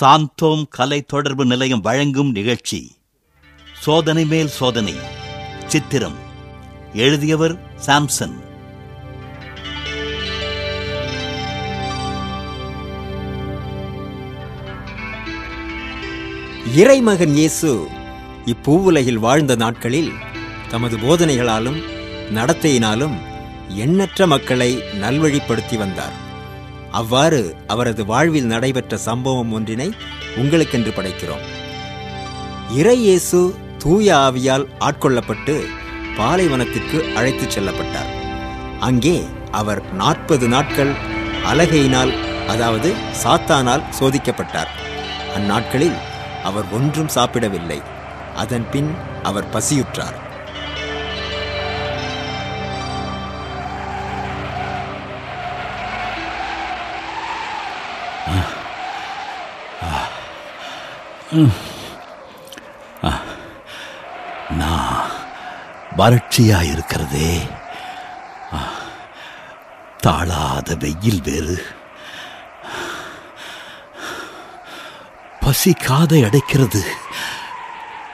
சாந்தோம் கலை தொடர்பு நிலையம் வழங்கும் நிகழ்ச்சி. சோதனை மேல் சோதனை. சித்திரம். எழுதியவர் சாம்சன். இறைமகன் இயேசு இப்பூவுலகில் வாழ்ந்த நாட்களில் தமது போதனைகளாலும் நடத்தையினாலும் எண்ணற்ற மக்களை நல்வழிப்படுத்தி வந்தார். அவ்வாறு அவரது வாழ்வில் நடைபெற்ற சம்பவம் ஒன்றினை உங்களுக்கென்று படைக்கிறோம். இறை இயேசு தூய ஆவியால் ஆட்கொள்ளப்பட்டு பாலைவனத்திற்கு அழைத்துச் செல்லப்பட்டார். அங்கே அவர் நாற்பது நாட்கள் அலகையினால் அதாவது சாத்தானால் சோதிக்கப்பட்டார். அந்நாட்களில் அவர் ஒன்றும் சாப்பிடவில்லை. அதன் பின் அவர் பசியுற்றார். வறட்சியா இருக்கிறதே தாழாத வெயில் வேறு. பசி காதை அடைக்கிறது.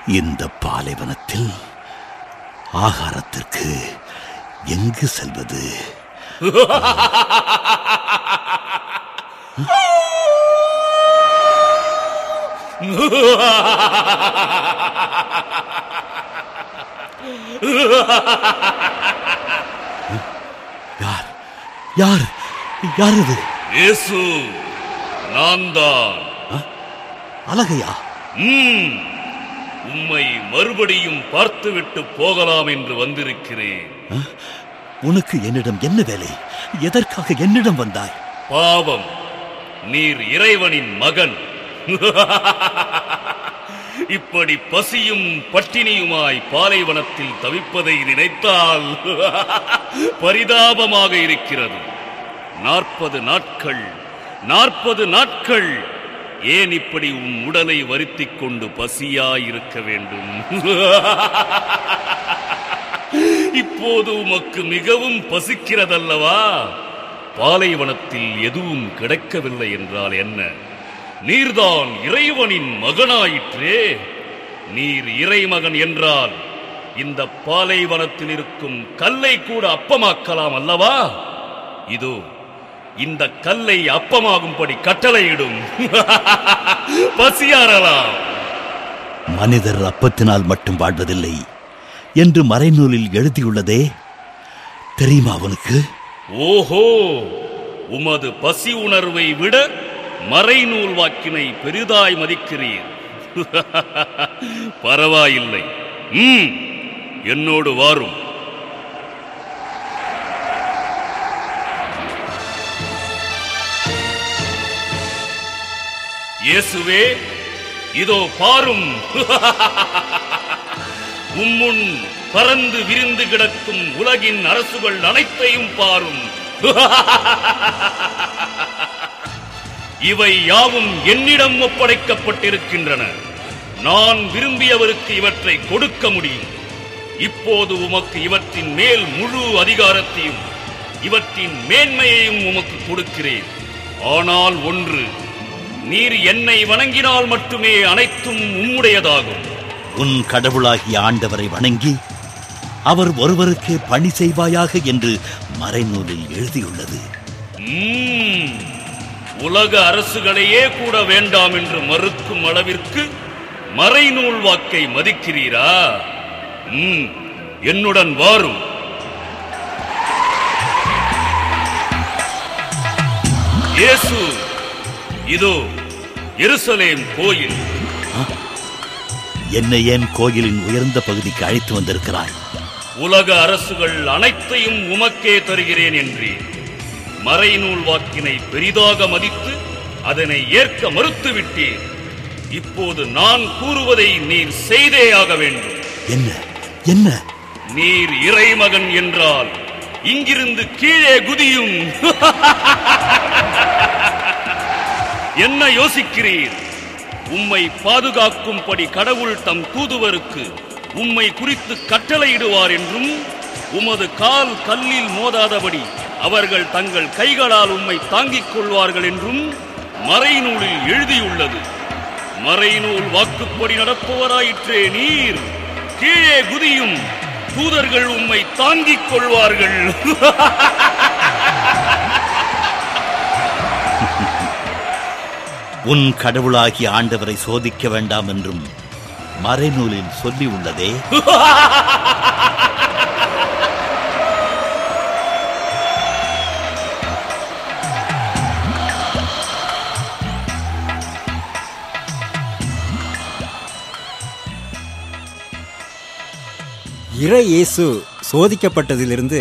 இந்த பாலைவனத்தில் ஆகாரத்திற்கு எங்கு செல்வது? யார்? யார்? யார் இது? இயேசு நான் தான். அழகையா? உம்மை மறுபடியும் பார்த்துவிட்டு போகலாம் என்று வந்திருக்கிறேன். உனக்கு என்னிடம் என்ன வேலை? எதற்காக என்னிடம் வந்தாய்? பாவம் நீர் இறைவனின் மகன். இப்படி பசியும் பட்டினியுமாய் பாலைவனத்தில் தவிப்பதை நினைத்தால் பரிதாபமாக இருக்கிறது. நாற்பது நாட்கள் நாற்பது நாட்கள். ஏன் இப்படி உன் உடலை வருத்திக் கொண்டு பசியாயிருக்க வேண்டும்? இப்போது உமக்கு மிகவும் பசிக்கிறதல்லவா? பாலைவனத்தில் எதுவும் கிடைக்கவில்லை என்றால் என்ன? நீர்தான் இறைவனின் மகனாயிற்றே. நீர் இறைமகன் என்றால் இந்த பாலைவனத்தில் இருக்கும் கல்லை கூட அப்பமாக்கலாம் அல்லவா? இதோ இந்த கல்லை அப்பமாகும்படி கட்டளையிடும். பசியாரலாம் மனிதர் அப்பத்தினால் மட்டும் வாழ்வதில்லை என்று மறைநூலில் எழுதியுள்ளதே. தெரியுமா உனக்கு ஓஹோ உமது பசி உணர்வை விட மறைநூல் வாக்கினை பெரிதாய் மதிக்கிறீர். பரவாயில்லை. ம் என்னோடு வாரும். இயேசுவே இதோ பாரும். உம்முன் பறந்து விரிந்து கிடக்கும் உலகின் அரசுகள் அனைத்தையும் பாரும். இவை யாவும் என்னிடம் ஒப்படைக்கப்பட்டிருக்கின்றன. நான் விரும்பியவருக்கு இவற்றை கொடுக்க முடியும். இப்போது உமக்கு இவற்றின் மேல் முழு அதிகாரத்தையும் இவற்றின் மேன்மையையும் உமக்கு கொடுக்கிறேன். ஆனால் ஒன்று நீர் என்னை வணங்கினால் மட்டுமே அனைத்தும் உம்முடையதாகும். உன் கடவுளாகிய ஆண்டவரை வணங்கி அவர் ஒருவருக்கே பணி செய்வாயாக என்று மறைநூலில் எழுதியுள்ளது. ம்ம். உலக அரசுகளையே கூட வேண்டாம் என்று மறுக்கும் அளவிற்கு மறைநூல் வாக்கை மதிக்கிறீரா? என்னுடன் வாரும். இயேசு இதோ எருசலேம் கோயில். என்னை ஏன் கோயிலின் உயர்ந்த பகுதிக்கு அழைத்து வந்திருக்கிறாய்? உலக அரசுகள் அனைத்தையும் உமக்கே தருகிறேன் என்றேன் மறைநூல் வாக்கினை பெரிதாக மதித்து அதனை ஏற்க மறுத்துவிட்டீர். இப்போது நான் கூறுவதை நீர் செய்தே ஆக வேண்டும். என்ன? என்ன? நீர் இறைமகன் என்றால் இங்கிருந்து கீழே குதியும். என்ன யோசிக்கிறீர்? உம்மை பாதுகாக்கும்படி கடவுள் தம் தூதுவருக்கு உம்மை குறித்து கட்டளையிடுவார் என்றும் உமது கால் கல்லில் மோதாதபடி அவர்கள் தங்கள் கைகளால் உம்மை தாங்கிக் கொள்வார்கள் என்றும் மறைநூலில் எழுதியுள்ளது. மறைநூல் வாக்குப்படி நடப்பவராயிற்றே நீர். கீழே குதியும் தூதர்கள் உம்மை தாங்கிக் கொள்வார்கள். உன் கடவுளாகிய ஆண்டவரை சோதிக்க வேண்டாம் என்றும் மறைநூலில் சொல்லி உள்ளதே இறை இயேசு சோதிக்கப்பட்டதிலிருந்து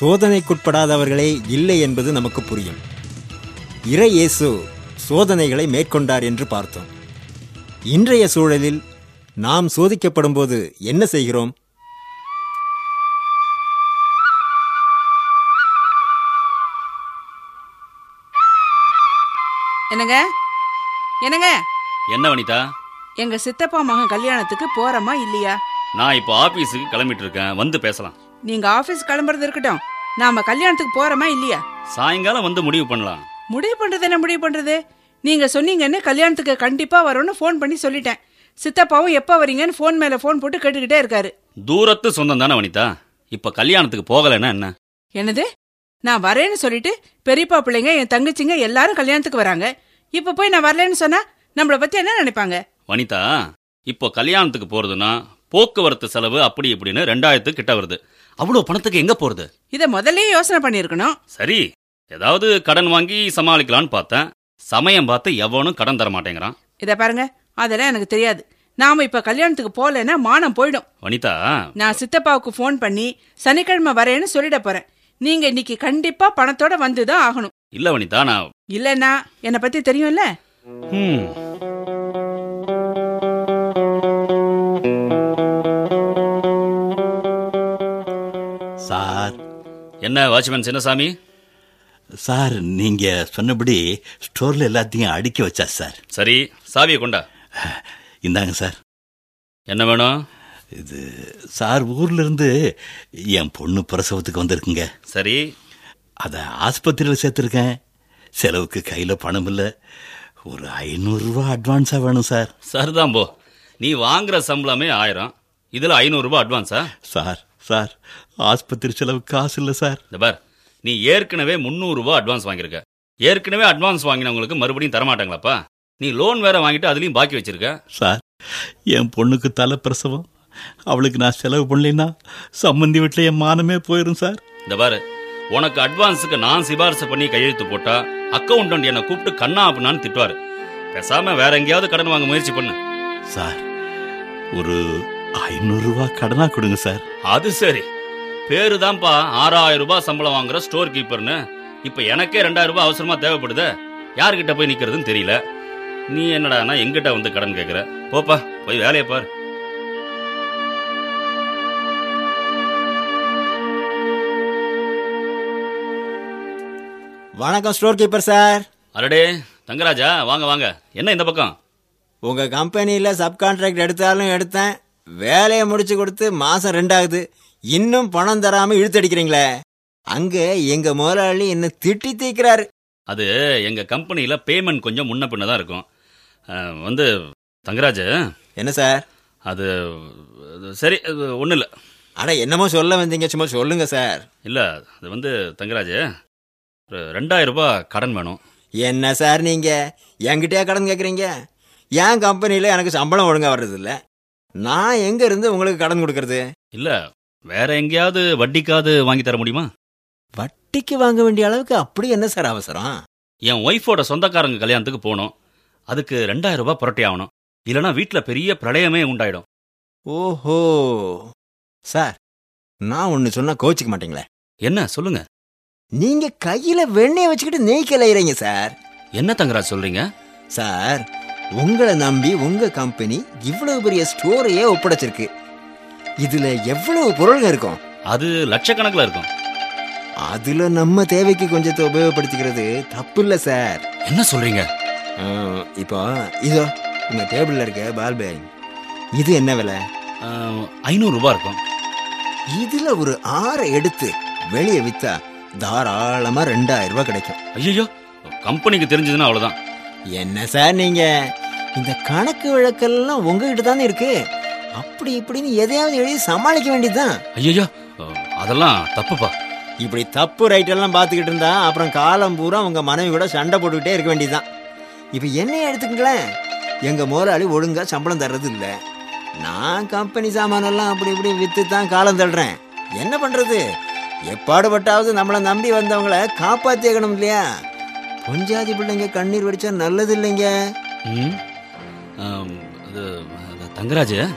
சோதனைக்குட்படாதவர்களே இல்லை என்பது நமக்கு புரியும். இறை இயேசு சோதனைகளை மேற்கொண்டார் என்று பார்த்தோம். இன்றைய சூழலில் நாம் சோதிக்கப்படும்போது என்ன செய்கிறோம்? என்னங்க? என்னங்க? என்ன வனிதா? எங்க சித்தப்பா மகன் கல்யாணத்துக்கு போறோமா இல்லையா? நான் இப்போ ஆபீஸுக்கு கிளம்பிட்டு இருக்கேன் வந்து பேசலாம். நீங்க ஆபீஸ் கிளம்புறது இருக்கட்டும். நாம கல்யாணத்துக்கு போறோமா இல்லையா? சாயங்காலம் வந்து முடிவு பண்ணலாம். முடிவு பண்றது என்ன முடிவு பண்றது? நீங்க சொன்னீங்கன்னு கல்யாணத்துக்கு கண்டிப்பா வரணும்னு ஃபோன் பண்ணி சொல்லிட்டேன். சித்தப்பாவும் எப்ப வரீங்கன்னு ஃபோன் மேல ஃபோன் போட்டு கேட்டுக்கிட்டே இருக்காரு. தூரத்து சொந்தம் தானே வனிதா? இப்ப கல்யாணத்துக்கு போகலைன்னா என்ன? என்னது? நான் வரேன்னு சொல்லிட்டு பெரியப்பா பிள்ளைங்க என் தங்கச்சிங்க எல்லாரும் கல்யாணத்துக்கு வராங்க. இப்ப போய் நான் வரலன்னு சொன்னா நம்மள பத்தி என்ன நினைப்பாங்க? வனிதா இப்போ கல்யாணத்துக்கு போறதுன்னா போக்குவரத்து செலவு அப்படி இப்படின்னு ரெண்டாயிரத்து கிட்ட வருது. அவ்வளவு பணத்துக்கு எங்க போறது? இத முதல்லயே யோசனை பண்ணியிருக்கணும். சரி ஏதாவது கடன் வாங்கி சமாளிக்கலாம்னு பார்த்தேன். சமயம் பார்த்து எவனும் கடன் தர மாட்டேங்கிறான். இத பாருங்க அதெல்லாம் எனக்கு தெரியாது. நாம இப்ப கல்யாணத்துக்கு போகலைன்னா மானம் போயிடும். வனிதா. நான் சித்தப்பாவுக்கு ஃபோன் பண்ணி சனிக்கிழமை வரேன்னு சொல்லிட போறேன். நீங்க இன்னைக்கு கண்டிப்பா பணத்தோட வந்துதான் ஆகணும். இல்ல வனிதா நான் இல்லன்னா என்னை பத்தி தெரியும்ல? ஹம், சார். என்ன வாட்ச்மேன் சின்னசாமி? சார் நீங்க சொன்னபடி ஸ்டோர்ல எல்லாத்தையும் அடுக்கி வச்சா சார். சரி சாவியை கொண்டா. இந்தாங்க சார். என்ன வேணும்? இது சார் ஊர்ல இருந்து என் பொண்ணு பிரசவத்துக்கு வந்திருக்குங்க. சரி. அதை ஆஸ்பத்திரியில் சேர்த்துருக்கேன். செலவுக்கு கையில் பணம் இல்லை. ஒரு ஐநூறுரூவா அட்வான்ஸாக வேணும் சார். சரிதான் போ நீ வாங்குற சம்பளமே ஆயிரம். இதுல ஐநூறு ரூபாய் அட்வான்ஸா சார். சார் ஆஸ்பத்திரி செலவுக்கு காசு இல்லை சார். இந்த பார் நீ ஏற்கனவே முந்நூறு ரூபாய் அட்வான்ஸ் வாங்கியிருக்க. ஏற்கனவே அட்வான்ஸ் வாங்கினவங்களுக்கு மறுபடியும் தரமாட்டாங்களாப்பா? நீ லோன் வேற வாங்கிட்டு அதுலயும் பாக்கி வச்சிருக்க. சார் என் பொண்ணுக்கு தலை பிரசவம் அவளுக்கு நான் செலவு பண்ணலைன்னா சம்மந்தி வீட்டில் என் மானமே போயிடும் சார். இந்த பாரு உனக்கு அட்வான்ஸுக்கு நான் சிபாரிசு பண்ணி கையெழுத்து போட்டா அக்கௌண்டன்ட் என்னை கூப்பிட்டு கண்ணா அப்படின்னான்னு திட்டுவாரு. பேசாம வேற எங்கேயாவது கடன் வாங்க முயற்சி பண்ணு. சார் ஒரு ஐநூறுரூவா கடனாக கொடுங்க சார். அது சரி. பேரு தான்ப்பா ஆறாயிரம் ரூபாய் சம்பளம் வாங்குற ஸ்டோர் கீப்பர்னு. இப்ப எனக்கே ரெண்டாயிரம் ரூபாய் அவசரமா தேவைப்படுது. யார்கிட்ட போய் நிக்கிறதுன்னு தெரியல. நீ என்னடானா எங்கிட்ட வந்து கடன் கேக்குற? போப்பா போய் வேலையை பார். வணக்கம் ஸ்டோர் கீப்பர் சார். அரடே தங்கராஜா வாங்க வாங்க. என்ன இந்த பக்கம்? உங்க கம்பெனியில சப்கான்ட்ராக்ட் எடுத்தாலும் எடுத்தேன். வேலையை முடிச்சு கொடுத்து மாசம் ரெண்டாகுது. இன்னும் பணம் தராம இழுத்தடிக்கிறீங்களே அங்க எங்க முதலாளி என்ன திட்டி தீக்கிறாரு. அது எங்க கம்பெனியில பேமெண்ட் கொஞ்சம் முன்ன பின்ன தான் இருக்கும் வந்து தங்கராஜ். என்ன சார்? அது சரி ஒன்றும் இல்லை. அட என்னமோ சொல்ல வந்தீங்க சும்மா சொல்லுங்க சார். இல்லை அது வந்து தங்கராஜ் ரெண்டாயிரம் ரூபாய் கடன் வேணும். என்ன சார் நீங்க? என்கிட்டயே கடன் கேக்குறீங்க? என் கம்பெனியில எனக்கு சம்பளம் ஒழுங்கா வர்றது இல்ல நான் எங்க இருந்து உங்களுக்கு கடன் கொடுக்கறது? இல்லை வேற எங்கேயாவது வட்டிக்காவது வாங்கி தர முடியுமா? வட்டிக்கு வாங்க வேண்டிய அளவுக்கு அப்படி என்ன சார் அவசரம்? என் ஒய்ஃபோட சொந்தக்காரங்க கல்யாணத்துக்கு போகணும் அதுக்கு ரெண்டாயிரம் ரூபாய் புரட்டி ஆகணும். இல்லைன்னா வீட்டில் பெரிய பிரளயமே உண்டாயிடும். ஓஹோ. சார் நான் ஒன்னு சொன்னா கோச்சிக்க மாட்டீங்களே? என்ன? சொல்லுங்க. நீங்க கையில வெண்ணெய் வச்சுக்கிட்டு நெய் கிளையிறீங்க சார். என்ன தங்கராஜ் சொல்றீங்க? சார் உங்களை நம்பி உங்க கம்பெனி இவ்வளவு பெரிய ஸ்டோரையே ஒப்படைச்சிருக்கு. இதுல எவ்வளவு பொருள்கள் இருக்கும்? அது லட்சக்கணக்கில் இருக்கும். அதுல நம்ம தேவைக்கு கொஞ்சத்தை உபயோகப்படுத்திக்கிறது தப்பு இல்ல சார். என்ன சொல்றீங்க? ஆஹ், இப்போ இதோ உங்க டேபிள்ல இருக்க பால் பேரிங் இது என்ன விலை? ஐநூறு ரூபாய் இருக்கும். இதுல ஒரு ஆறை எடுத்து வெளியே வித்தா தாராளமா ரெண்டாயிரம் ரூபாய் கிடைக்கும். ஐயோ கம்பெனிக்கு தெரிஞ்சதுன்னா அவ்வளவுதான். என்ன சார் நீங்க? இந்த கணக்கு வழக்கெல்லாம் உங்ககிட்ட தானே இருக்கு? அப்படி இப்படின்னு எதையாவது எழுதி சமாளிக்க வேண்டியதுதான். ஐயோ அதெல்லாம் தப்புப்பா. இப்படி தப்பு ரைட் எல்லாம் பார்த்துக்கிட்டு இருந்தா அப்புறம் காலம் பூரா உங்க மனைவி கூட சண்டை போட்டுக்கிட்டே இருக்க வேண்டியதுதான். இப்போ என்னைய எடுத்துக்கங்களேன். எங்க முதலாளி ஒழுங்கா சம்பளம் தர்றது இல்ல. நான் கம்பெனி சாமானெல்லாம் அப்படி இப்படி வித்து தான் காலம் தள்ளுறேன். என்ன பண்றது? எப்பாடுபட்டாவது நம்மளை நம்பி வந்தவங்கள காப்பாத்திக்கணும் இல்லையா? பொஞ்சாதி பிள்ளைங்க கண்ணீர் வடிச்சா நல்லது இல்லைங்க. தங்கராஜ்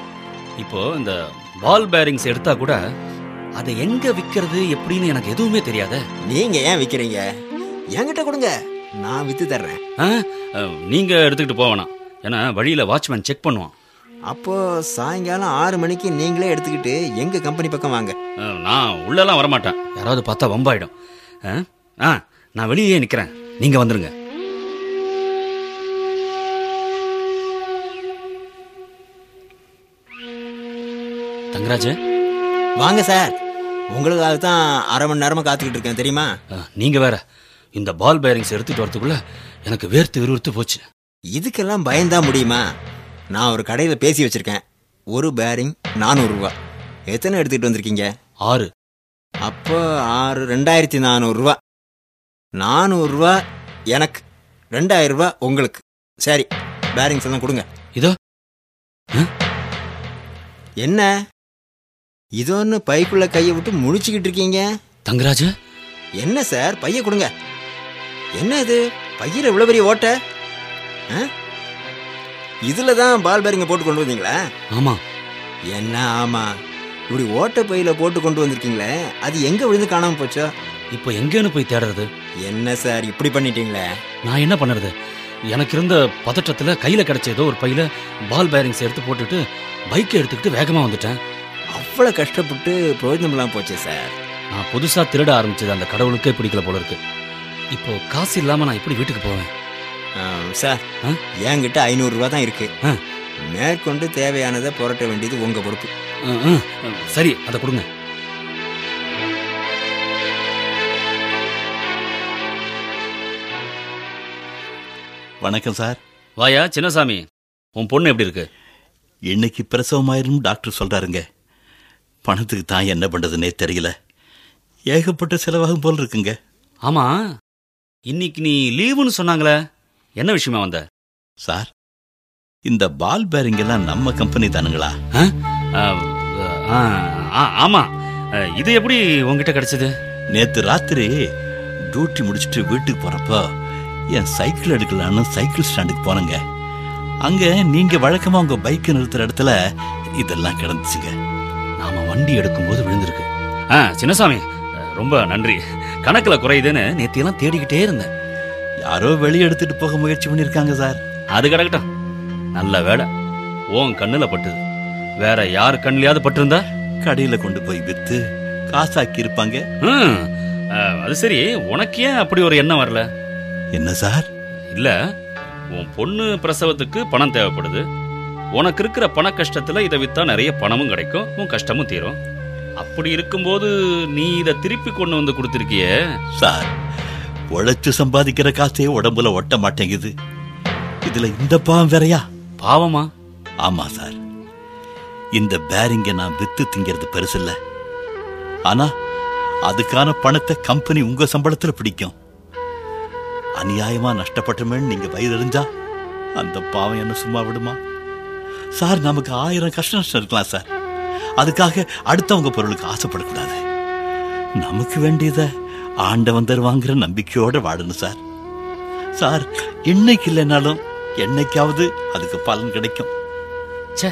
இப்போ இந்த பால் பேரிங்ஸ் எடுத்தா கூட அதை எங்க விற்கிறது எப்படின்னு எனக்கு எதுவுமே தெரியாதே. நீங்க ஏன் விக்கிறீங்க? என்கிட்ட கொடுங்க. நான் வித்து தர்றேன். ஆ, ஆ, நீங்க எடுத்துக்கிட்டு போக வேணாம். ஏன்னா வழியில வாட்ச்மேன் செக் பண்ணுவான். அப்போ சாயங்காலம் ஆறு மணிக்கு நீங்களே எடுத்துக்கிட்டு எங்க கம்பெனி பக்கம் வாங்க. நான் உள்ளெல்லாம் வரமாட்டேன். யாராவது பார்த்தா வம்பாயிடும். ஆ? ஆ நான் வெளியே நிக்கிறேன். நீங்க வந்துருங்க. தங்கராஜ். வாங்க சார். உங்களுக்காக தான் அரை மணி நேரமா காத்துக்கிட்டு இருக்கேன் தெரியுமா? ஆ, நீங்க வேற. இந்த பால் பேரிங்ஸ் எடுத்துட்டு வரதுக்குள்ள எனக்கு வேர்த்து விறுவிறுத்து போச்சு. இதுக்கெல்லாம் பயந்தா முடியுமா? நான் ஒரு கடையில பேசி வச்சிருக்கேன். ஒரு பேரிங் நானூறு ரூபா. எத்தனை எடுத்துக்கிட்டு வந்திருக்கீங்க? ஆறு. அப்போ ஆறு ரெண்டாயிரத்தி நானூறுரூவா நானூறுரூவா எனக்கு ரெண்டாயிரம் ரூபா உங்களுக்கு. சரி பேரிங்ஸ் எல்லாம் கொடுங்க. இதோ. என்ன? இதோன்னு பைக்குள்ள கையை விட்டு முழிச்சுக்கிட்டு இருக்கீங்க? தங்கராஜ். என்ன சார்? பைய கொடுங்க. என்ன இது? பையில இவ்வளவு பெரிய ஓட்டை? இதுல தான் பால் பேரிங்க போட்டு கொண்டு வந்தீங்களா? ஆமா. என்ன ஆமா? இப்படி ஓட்டை பையில போட்டு கொண்டு வந்திருக்கீங்களே அது எங்க விழுந்து காணாம போச்சோ? இப்போ எங்கேன்னு போய் தேடுறது? என்ன சார் இப்படி பண்ணிட்டீங்களே? நான் என்ன பண்ணுறது? எனக்கு இருந்த பதற்றத்துல கையில கிடைச்ச ஏதோ ஒரு பையில பால் பேரிங்ஸ் எடுத்து போட்டுட்டு பைக்கை எடுத்துக்கிட்டு வேகமா வந்துட்டேன். அவ்வளவு கஷ்டப்பட்டு பிரயோஜனம் இல்லாம போச்சே சார். நான் புதுசா திருட ஆரம்பிச்சது அந்த கடவுளுக்கே பிடிக்கல போல இருக்கு. இப்போ காசு இல்லாம நான் எப்படி வீட்டுக்கு போவேன்? சார் ஆ? என்கிட்ட ஐநூறு ரூபா தான் இருக்கு. ஆ. மேற்கொண்டு தேவையானதை புரட்ட வேண்டியது உங்க பொறுப்பு. சரி அதை கொடுங்க. வணக்கம் சார். வாயா சின்னசாமி உன் பொண்ணு எப்படி இருக்கு? இன்னைக்கு பிரசவமாயிரும் டாக்டர் சொல்றாருங்க. பணத்துக்கு தான் என்ன பண்றதுன்னே தெரியல. ஏகப்பட்ட செலவாகும் போல் இருக்குங்க. ஆமா. இன்னைக்கு நீ லீவுன்னு சொன்னாங்களே என்ன விஷயமா வந்த? சார் இந்த பால் பேரிங் எல்லாம் நம்ம கம்பெனி தானுங்களா? அஹ், அஹ், அஹ், ஆ- ஆமா. அஹ், இது எப்படி உன்கிட்ட கிடைச்சது? நேத்து ராத்திரி டியூட்டி முடிச்சுட்டு வீட்டுக்கு போறப்போ என் சைக்கிள் எடுக்கலான்னு சைக்கிள் ஸ்டாண்டுக்கு போனேங்க. அங்க நீங்க வழக்கமா உங்க பைக் நிறுத்துற இடத்துல இதெல்லாம் கிடந்துச்சுங்க. நாம வண்டி எடுக்கும்போது விழுந்திருக்கு. ஆ சின்னசாமி ரொம்ப நன்றி. கணக்குல குறையுதுன்னு நேத்தியெல்லாம் தேடிக்கிட்டே இருந்தேன். யாரோ வெளியே எடுத்துட்டு போக முயற்சி பண்ணிருக்காங்க சார். அது கிடக்கட்டும். நல்ல வேலை. உன் கண்ணுல பட்டுது. வேற யார் கண்ணிலையாவது பட்டிருந்தா? கடையில கொண்டு போய் வித்து காசாக்கி இருப்பாங்க. ம், அது சரி. உனக்கு ஏன் அப்படி ஒரு எண்ணம் வரல? என்ன சார்? இல்ல உன் பொண்ணு பிரசவத்துக்கு பணம் தேவைப்படுது. உனக்கு இருக்கிற பண கஷ்டத்துல இதை வித்தா நிறைய பணமும் கிடைக்கும் உன் கஷ்டமும் தீரும். அப்படி இருக்கும்போது நீ இதை திருப்பி கொண்டு வந்து கொடுத்துருக்கியே? சார் உழைச்சு சம்பாதிக்கிற காசே உடம்புல ஒட்ட மாட்டேங்குது. இதுல இந்த பாவம் வேறயா? பாவமா? ஆமா சார். இந்த பேரிங்க நான் வித்து திங்கிறது பெருசில்ல. ஆனா அதுக்கான பணத்தை கம்பெனி உங்க சம்பளத்துல பிடிக்கும். அநியாயமா நஷ்டப்பட்டமேன்னு நீங்க வயிறறிஞ்சா அந்த பாவம் என்ன சும்மா விடுமா? சார் நமக்கு ஆயிரம் கஷ்ட நஷ்டம் இருக்கலாம் சார் அதுக்காக அடுத்தவங்க பொருளுக்கு ஆசைப்படக்கூடாது. நமக்கு வேண்டியத ஆண்டவன் தருவாங்கிற நம்பிக்கையோட வாழணும் சார். சார் இன்னைக்கு இல்லைனாலும் என்னைக்காவது அதுக்கு பலன் கிடைக்கும். ச்சே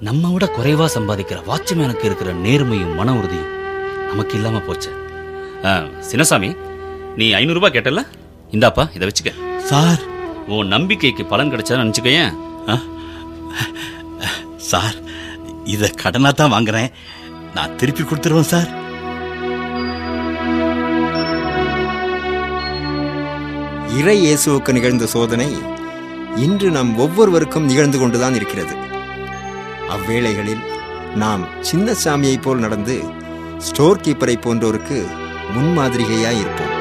நம்ம விட குறைவா சம்பாதிக்கிற வாட்ச்மேனுக்கு இருக்கிற நேர்மையும் மன உறுதியும் நமக்கு இல்லாம போச்சு. சின்னசாமி நீ ஐநூறு ரூபாய் கேட்டல இந்தாப்பா இதை வச்சுக்க. சார். உன் நம்பிக்கைக்கு பலன் கிடைச்சா நினைச்சுக்கயேன். ஆ? சார் இத கடனா தான் வாங்குறேன். நான் திருப்பி கொடுத்துருவேன் சார். இறை இயேசுவுக்கு நிகழ்ந்த சோதனை இன்று நம் ஒவ்வொருவருக்கும் நிகழ்ந்து கொண்டுதான் இருக்கிறது. அவ்வேளைகளில் நாம் சின்ன சாமியைப் போல் நடந்து ஸ்டோர் கீப்பரை போன்றோருக்கு முன்மாதிரிகையாய் இருப்போம்.